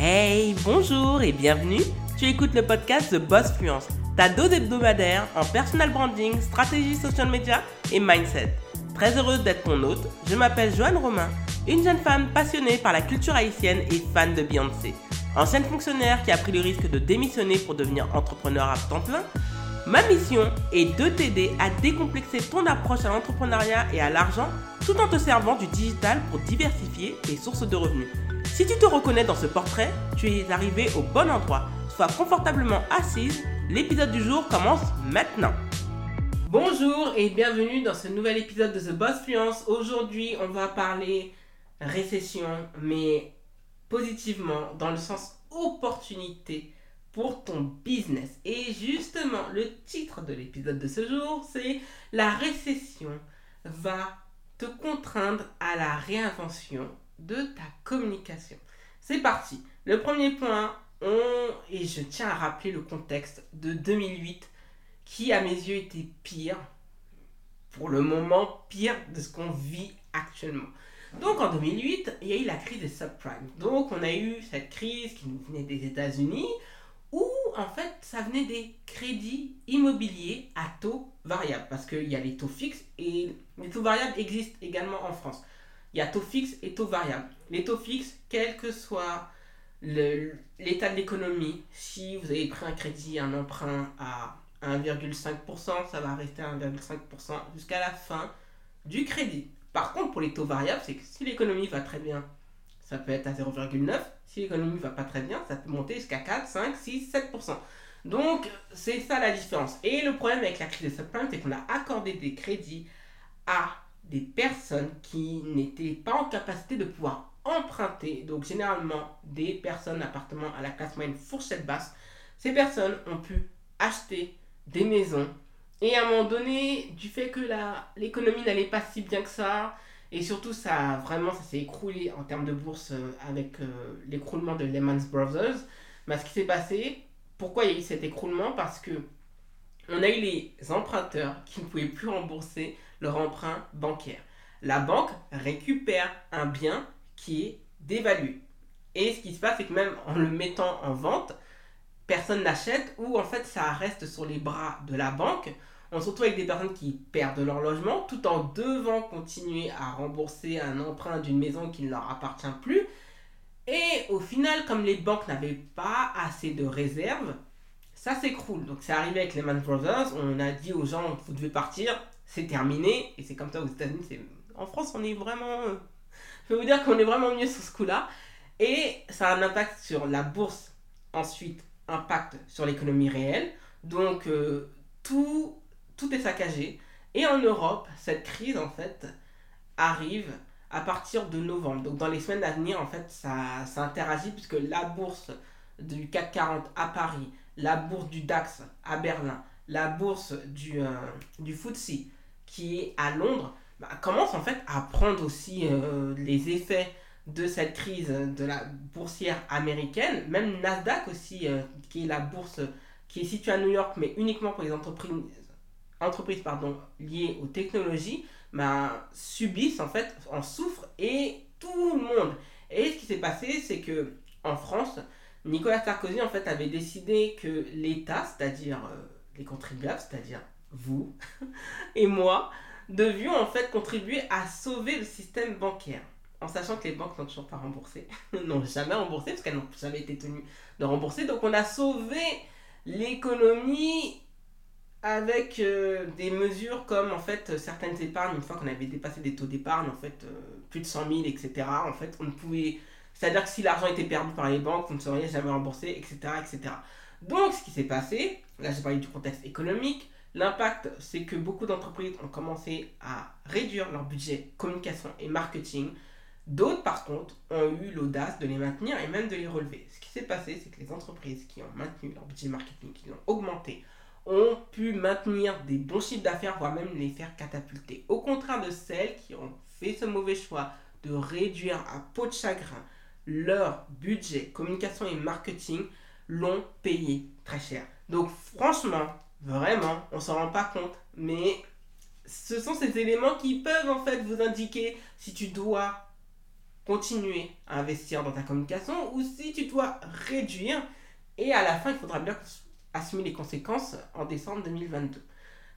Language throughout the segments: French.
Hey, bonjour et bienvenue. Tu écoutes le podcast The Boss Fluence, ta dose hebdomadaire en personal branding, stratégie social media et mindset. Très heureuse d'être ton hôte, je m'appelle Joanne Romain, une jeune femme passionnée par la culture haïtienne et fan de Beyoncé. Ancienne fonctionnaire qui a pris le risque de démissionner pour devenir entrepreneur à temps plein, Ma mission est de t'aider à décomplexer ton approche à l'entrepreneuriat et à l'argent tout en te servant du digital pour diversifier tes sources de revenus. Si tu te reconnais dans ce portrait, tu es arrivé au bon endroit. Sois confortablement assise, l'épisode du jour commence maintenant. Bonjour et bienvenue dans ce nouvel épisode de The Boss Fluence. Aujourd'hui, on va parler récession, mais positivement, dans le sens opportunité pour ton business. Et justement, le titre de l'épisode de ce jour, c'est La récession va te contraindre à la réinvention de ta communication. C'est parti. Le premier point, on, et je tiens à rappeler le contexte de 2008, qui à mes yeux était pire, pour le moment pire de ce qu'on vit actuellement. Donc en 2008, il y a eu la crise des subprimes. Donc on a eu cette crise qui venait des États-Unis, où en fait ça venait des crédits immobiliers à taux variable parce qu'il y a les taux fixes et les taux variables existent également en France. Il y a taux fixe et taux variable. Les taux fixes, quel que soit l'état de l'économie, si vous avez pris un crédit, un emprunt à 1,5%, ça va rester à 1,5% jusqu'à la fin du crédit. Par contre, pour les taux variables, c'est que si l'économie va très bien, ça peut être à 0,9. Si l'économie va pas très bien, ça peut monter jusqu'à 4, 5, 6, 7%. Donc, c'est ça la différence. Et le problème avec la crise des subprimes, c'est qu'on a accordé des crédits à des personnes qui n'étaient pas en capacité de pouvoir emprunter. Donc, généralement, des personnes appartenant à la classe moyenne fourchette basse. Ces personnes ont pu acheter des maisons. Et à un moment donné, du fait que l'économie n'allait pas si bien que ça, et surtout, ça vraiment, ça s'est écroulé en termes de bourse euh, avec euh, l'écroulement de Lehman Brothers. Mais ce qui s'est passé, pourquoi il y a eu cet écroulement? Parce que on a eu les emprunteurs qui ne pouvaient plus rembourser leur emprunt bancaire. La banque récupère un bien qui est dévalué. Et ce qui se passe, c'est que même en le mettant en vente, personne n'achète ou en fait ça reste sur les bras de la banque on se retrouve avec des personnes qui perdent leur logement tout en devant continuer à rembourser un emprunt d'une maison qui ne leur appartient plus. Et au final, comme les banques n'avaient pas assez de réserves, ça s'écroule. Donc c'est arrivé avec les Man Brothers, on a dit aux gens, vous devez partir, c'est terminé. Et c'est comme ça aux États-Unis. En France, on est vraiment... Euh, je peux vous dire qu'on est vraiment mieux sur ce coup-là. Et ça a un impact sur la bourse, ensuite impact sur l'économie réelle. Donc euh, tout tout est saccagé. Et en Europe, cette crise, en fait, arrive à partir de novembre. Donc dans les semaines à venir, en fait, ça, ça interagit puisque la bourse du CAC 40 à Paris, la bourse du DAX à Berlin, la bourse du, euh, du FTSE qui est à Londres, bah, commence en fait à prendre aussi euh, les effets de cette crise de la boursière américaine. Même Nasdaq aussi, euh, qui est la bourse qui est située à New York, mais uniquement pour les entreprises entreprises pardon, liées aux technologies bah, subissent en fait, en souffrent et tout le monde. Et ce qui s'est passé, c'est que en France, Nicolas Sarkozy en fait avait décidé que l'État, c'est-à-dire euh, les contribuables, c'est-à-dire vous et moi, devions en fait contribuer à sauver le système bancaire. En sachant que les banques n'ont toujours pas remboursé, n'ont jamais remboursé parce qu'elles n'ont jamais été tenues de rembourser. Donc on a sauvé l'économie avec euh, des mesures comme en fait certaines épargnes, une fois qu'on avait dépassé des taux d'épargne, en fait euh, plus de 100 000, etc. En fait, on ne pouvait, c'est-à-dire que si l'argent était perdu par les banques, vous ne seriez jamais remboursé, etc., etc. Donc, ce qui s'est passé, là j'ai parlé du contexte économique, l'impact c'est que beaucoup d'entreprises ont commencé à réduire leur budget communication et marketing. D'autres, par contre, ont eu l'audace de les maintenir et même de les relever. Ce qui s'est passé, c'est que les entreprises qui ont maintenu leur budget marketing, qui l'ont augmenté, ont pu maintenir des bons chiffres d'affaires, voire même les faire catapulter. Au contraire de celles qui ont fait ce mauvais choix de réduire à peau de chagrin leur budget communication et marketing, l'ont payé très cher. Donc franchement, vraiment, on s'en rend pas compte, mais ce sont ces éléments qui peuvent en fait vous indiquer si tu dois continuer à investir dans ta communication ou si tu dois réduire et à la fin, il faudra bien assumer les conséquences en décembre 2022.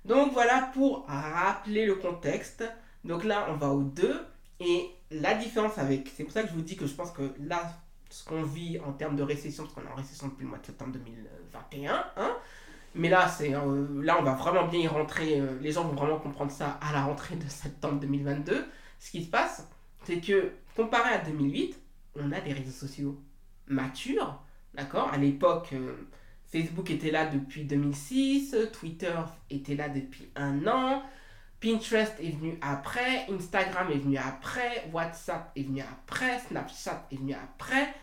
Donc voilà pour rappeler le contexte. Donc là, on va au 2 et la différence avec, c'est pour ça que je vous dis que je pense que là, ce qu'on vit en termes de récession, parce qu'on est en récession depuis le mois de septembre 2021, hein, mais là, c'est, euh, là, on va vraiment bien y rentrer, euh, les gens vont vraiment comprendre ça à la rentrée de septembre 2022. Ce qui se passe, c'est que comparé à 2008, on a des réseaux sociaux matures, d'accord? À l'époque, euh, Facebook était là depuis 2006, Twitter était là depuis un an, Pinterest est venu après, Instagram est venu après, WhatsApp est venu après, Snapchat est venu après,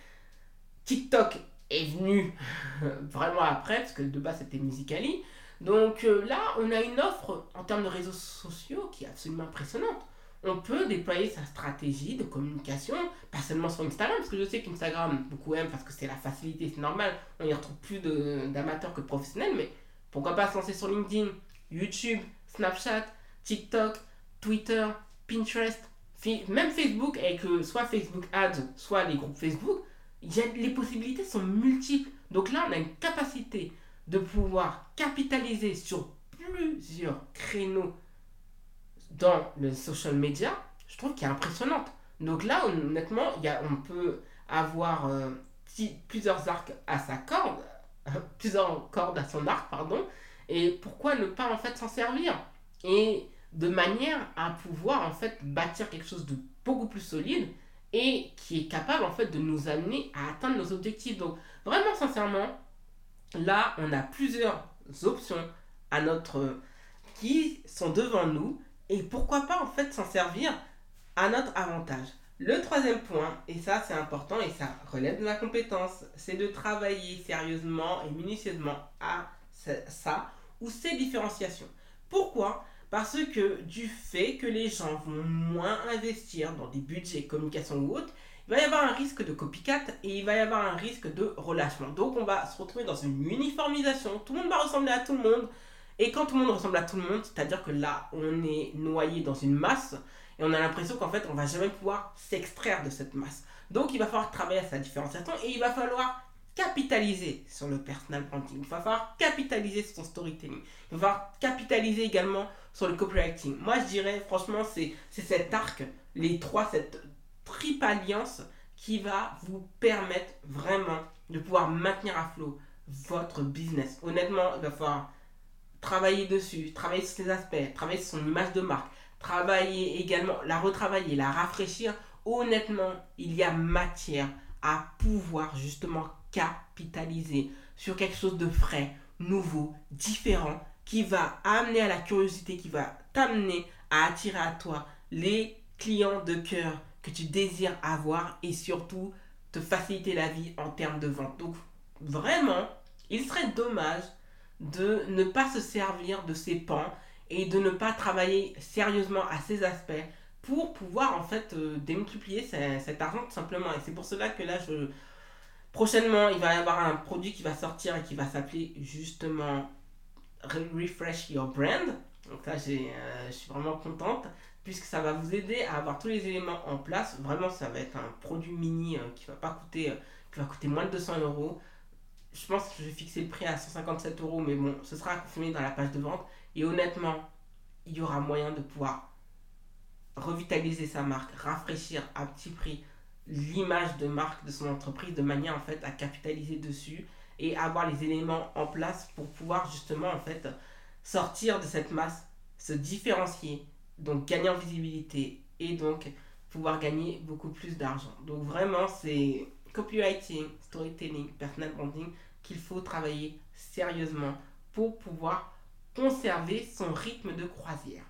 TikTok est venu vraiment après, parce que de base c'était Musically. Donc euh, là, on a une offre en termes de réseaux sociaux qui est absolument impressionnante on peut déployer sa stratégie de communication, pas seulement sur Instagram, parce que je sais qu'Instagram, beaucoup aiment parce que c'est la facilité, c'est normal, on y retrouve plus d'amateurs que de professionnels, mais pourquoi pas se lancer sur LinkedIn, YouTube, Snapchat, TikTok, Twitter, Pinterest, même Facebook, avec soit Facebook Ads, soit les groupes Facebook, les possibilités sont multiples. Donc là, on a une capacité de pouvoir capitaliser sur plusieurs créneaux dans le social media, je trouve qu'elle est impressionnante. Donc là, honnêtement, y a, on peut avoir euh, plusieurs arcs à sa corde, plusieurs cordes à son arc, pardon, et pourquoi ne pas en fait s'en servir? Et de manière à pouvoir en fait bâtir quelque chose de beaucoup plus solide et qui est capable en fait de nous amener à atteindre nos objectifs. Donc vraiment sincèrement, là on a plusieurs options à notre qui sont devant nous et pourquoi pas en fait s'en servir à notre avantage. Le troisième point, et ça c'est important et ça relève de la compétence, c'est de travailler sérieusement et minutieusement à ça ou ces différenciations. Pourquoi? Parce que du fait que les gens vont moins investir dans des budgets communication ou autres, il va y avoir un risque de copycat et il va y avoir un risque de relâchement. Donc on va se retrouver dans une uniformisation, tout le monde va ressembler à tout le monde, et quand tout le monde ressemble à tout le monde, c'est-à-dire que là, on est noyé dans une masse et on a l'impression qu'en fait, on va jamais pouvoir s'extraire de cette masse. Donc, il va falloir travailler à sa différenciation et il va falloir capitaliser sur le personal branding. Il va falloir capitaliser sur son storytelling. Il va falloir capitaliser également sur le copywriting. Moi, je dirais, franchement, c'est cet arc, les trois, cette triple alliance qui va vous permettre vraiment de pouvoir maintenir à flot votre business. Honnêtement, il va falloir travailler dessus, travailler sur ses aspects, travailler sur son image de marque, travailler également, la retravailler, la rafraîchir, honnêtement, il y a matière à pouvoir justement capitaliser sur quelque chose de frais, nouveau, différent, qui va amener à la curiosité, qui va t'amener à attirer à toi les clients de cœur que tu désires avoir et surtout te faciliter la vie en termes de vente. Donc vraiment, il serait dommage de ne pas se servir de ces pans et de ne pas travailler sérieusement à ces aspects pour pouvoir en fait euh, démultiplier cet argent tout simplement. Et c'est pour cela que là, je... prochainement, il va y avoir un produit qui va sortir et qui va s'appeler justement Refresh Your Brand. Donc là, euh, je suis vraiment contente puisque ça va vous aider à avoir tous les éléments en place. Vraiment, ça va être un produit mini euh, qui va pas coûter, qui va coûter moins de 200 euros je pense que je vais fixer le prix à 157 euros, mais bon, ce sera confirmé dans la page de vente. Et honnêtement, il y aura moyen de pouvoir revitaliser sa marque, rafraîchir à petit prix l'image de marque de son entreprise de manière en fait à capitaliser dessus et avoir les éléments en place pour pouvoir justement en fait sortir de cette masse, se différencier, donc gagner en visibilité et donc pouvoir gagner beaucoup plus d'argent. Donc vraiment c'est copywriting, storytelling, personal branding qu'il faut travailler sérieusement pour pouvoir conserver son rythme de croisière.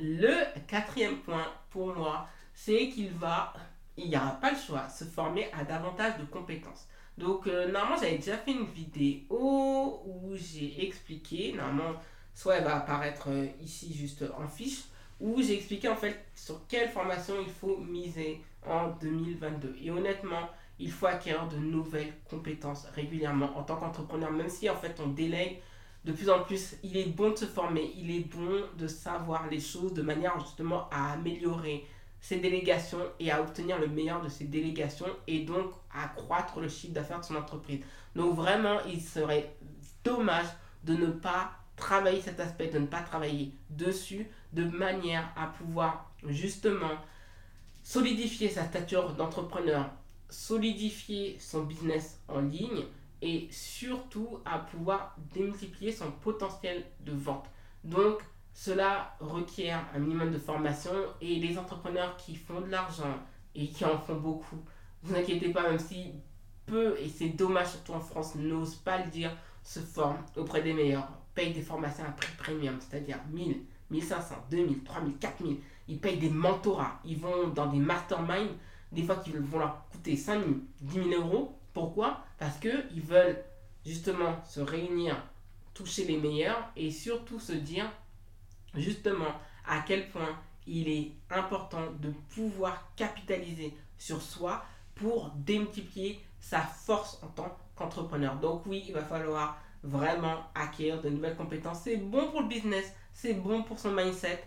Le quatrième point pour moi, c'est qu'il va, il n'y aura pas le choix, se former à davantage de compétences. Donc euh, normalement j'avais déjà fait une vidéo où j'ai expliqué, normalement soit elle va apparaître euh, ici juste en fiche, où j'ai expliqué en fait sur quelle formation il faut miser en 2022. Et honnêtement, il faut acquérir de nouvelles compétences régulièrement en tant qu'entrepreneur, même si en fait on délègue de plus en plus, il est bon de se former, il est bon de savoir les choses de manière justement à améliorer ses délégations et à obtenir le meilleur de ses délégations et donc à accroître le chiffre d'affaires de son entreprise. Donc vraiment, il serait dommage de ne pas travailler cet aspect, de ne pas travailler dessus de manière à pouvoir justement solidifier sa stature d'entrepreneur, solidifier son business en ligne et surtout à pouvoir démultiplier son potentiel de vente. Donc, cela requiert un minimum de formation et les entrepreneurs qui font de l'argent et qui en font beaucoup, vous inquiétez pas, même si peu, et c'est dommage surtout en France, n'osent pas le dire, se forment auprès des meilleurs, payent des formations à prix premium, c'est-à-dire 1000, 1500, 2000, 3000, 4000. Ils payent des mentorats, ils vont dans des masterminds, des fois qui vont leur coûter 5 000, 10 000 euros. Pourquoi? Parce qu'ils veulent justement se réunir, toucher les meilleurs et surtout se dire justement à quel point il est important de pouvoir capitaliser sur soi pour démultiplier sa force en tant qu'entrepreneur. Donc oui, il va falloir vraiment acquérir de nouvelles compétences. C'est bon pour le business, c'est bon pour son mindset,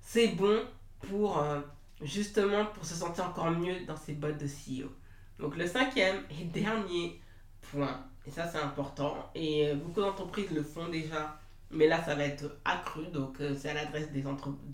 c'est bon pour euh, justement pour se sentir encore mieux dans ses bottes de CEO. Donc le cinquième et dernier point, et ça c'est important, et euh, beaucoup d'entreprises le font déjà, mais là ça va être accru, donc euh, c'est à l'adresse des,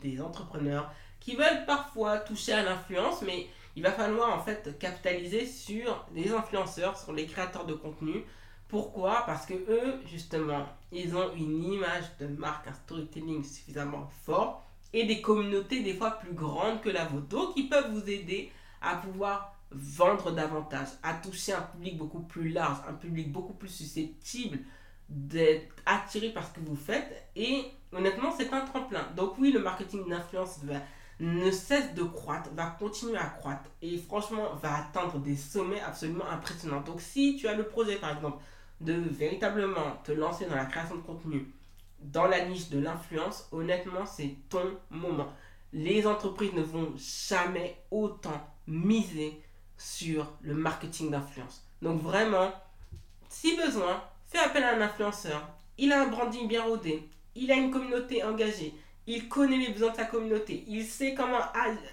des entrepreneurs qui veulent parfois toucher à l'influence, mais il va falloir en fait capitaliser sur les influenceurs, sur les créateurs de contenu. Pourquoi? Parce que eux, justement, ils ont une image de marque, un storytelling suffisamment fort et des communautés des fois plus grandes que la vôtre. Donc, ils peuvent vous aider à pouvoir vendre davantage, à toucher un public beaucoup plus large, un public beaucoup plus susceptible d'être attiré par ce que vous faites. Et honnêtement, c'est un tremplin. Donc oui, le marketing d'influence va ne cesse de croître, va continuer à croître et franchement va atteindre des sommets absolument impressionnants. Donc si tu as le projet par exemple de véritablement te lancer dans la création de contenu dans la niche de l'influence, honnêtement c'est ton moment. Les entreprises ne vont jamais autant miser sur le marketing d'influence. Donc vraiment, si besoin, fais appel à un influenceur. Il a un branding bien rodé, il a une communauté engagée, il connaît les besoins de sa communauté. Il sait comment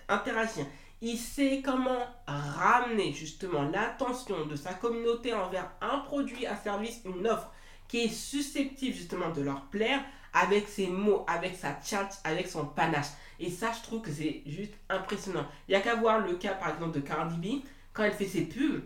interagir. Il sait comment ramener justement l'attention de sa communauté envers un produit, un service, une offre qui est susceptible justement de leur plaire avec ses mots, avec sa chat, avec son panache. Et ça, je trouve que c'est juste impressionnant. Il n'y a qu'à voir le cas par exemple de Cardi B. Quand elle fait ses pubs,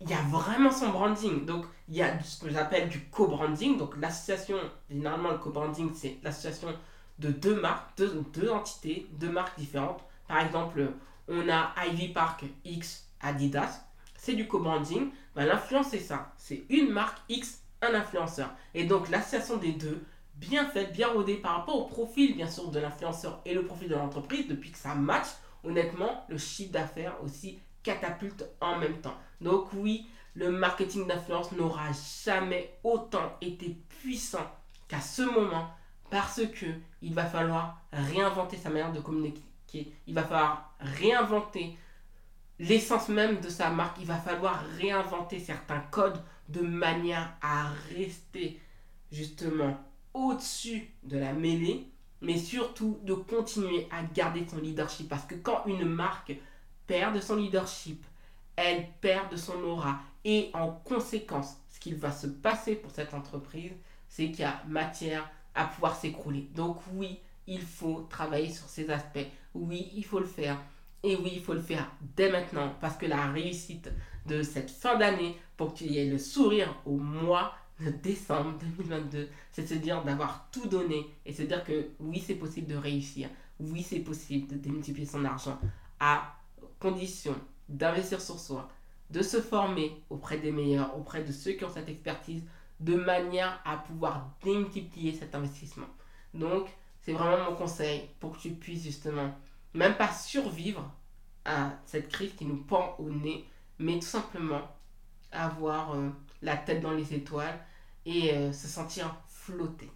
il y a vraiment son branding. Donc, il y a ce que j'appelle du co-branding. Donc, l'association, généralement, le co-branding, c'est l'association de deux marques, deux, entités, deux marques différentes. Par exemple, on a Ivy Park X Adidas, c'est du co-branding. Ben, L'influence, c'est ça. C'est une marque X, un influenceur. Et donc, l'association des deux, bien faite, bien rodée par rapport au profil, bien sûr, de l'influenceur et le profil de l'entreprise, depuis que ça match, honnêtement, le chiffre d'affaires aussi catapulte en même temps. Donc, oui, le marketing d'influence n'aura jamais autant été puissant qu'à ce moment parce que il va falloir réinventer sa manière de communiquer. Il va falloir réinventer l'essence même de sa marque. Il va falloir réinventer certains codes de manière à rester justement au-dessus de la mêlée, mais surtout de continuer à garder son leadership. Parce que quand une marque perd son leadership, elle perd de son aura. Et en conséquence, ce qu'il va se passer pour cette entreprise, c'est qu'il y a matière à pouvoir s'écrouler. Donc oui, il faut travailler sur ces aspects. Oui, il faut le faire. Et oui, il faut le faire dès maintenant parce que la réussite de cette fin d'année, pour que tu aies le sourire au mois de décembre 2022, c'est se dire d'avoir tout donné et se dire que oui, c'est possible de réussir. Oui, c'est possible de démultiplier son argent à condition d'investir sur soi, de se former auprès des meilleurs, auprès de ceux qui ont cette expertise, de manière à pouvoir démultiplier cet investissement. Donc, c'est vraiment mon conseil pour que tu puisses justement, même pas survivre à cette crise qui nous pend au nez, mais tout simplement avoir euh, la tête dans les étoiles et euh, se sentir flotter.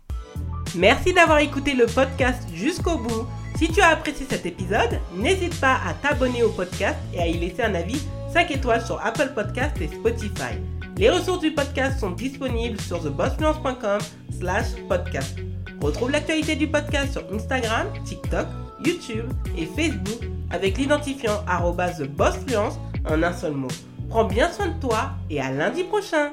Merci d'avoir écouté le podcast jusqu'au bout. Si tu as apprécié cet épisode, n'hésite pas à t'abonner au podcast et à y laisser un avis 5 étoiles sur Apple Podcast et Spotify. Les ressources du podcast sont disponibles sur thebossfluence.com slash podcast. Retrouve l'actualité du podcast sur Instagram, TikTok, YouTube et Facebook avec l'identifiant arobase bossfluence en un seul mot. Prends bien soin de toi et à lundi prochain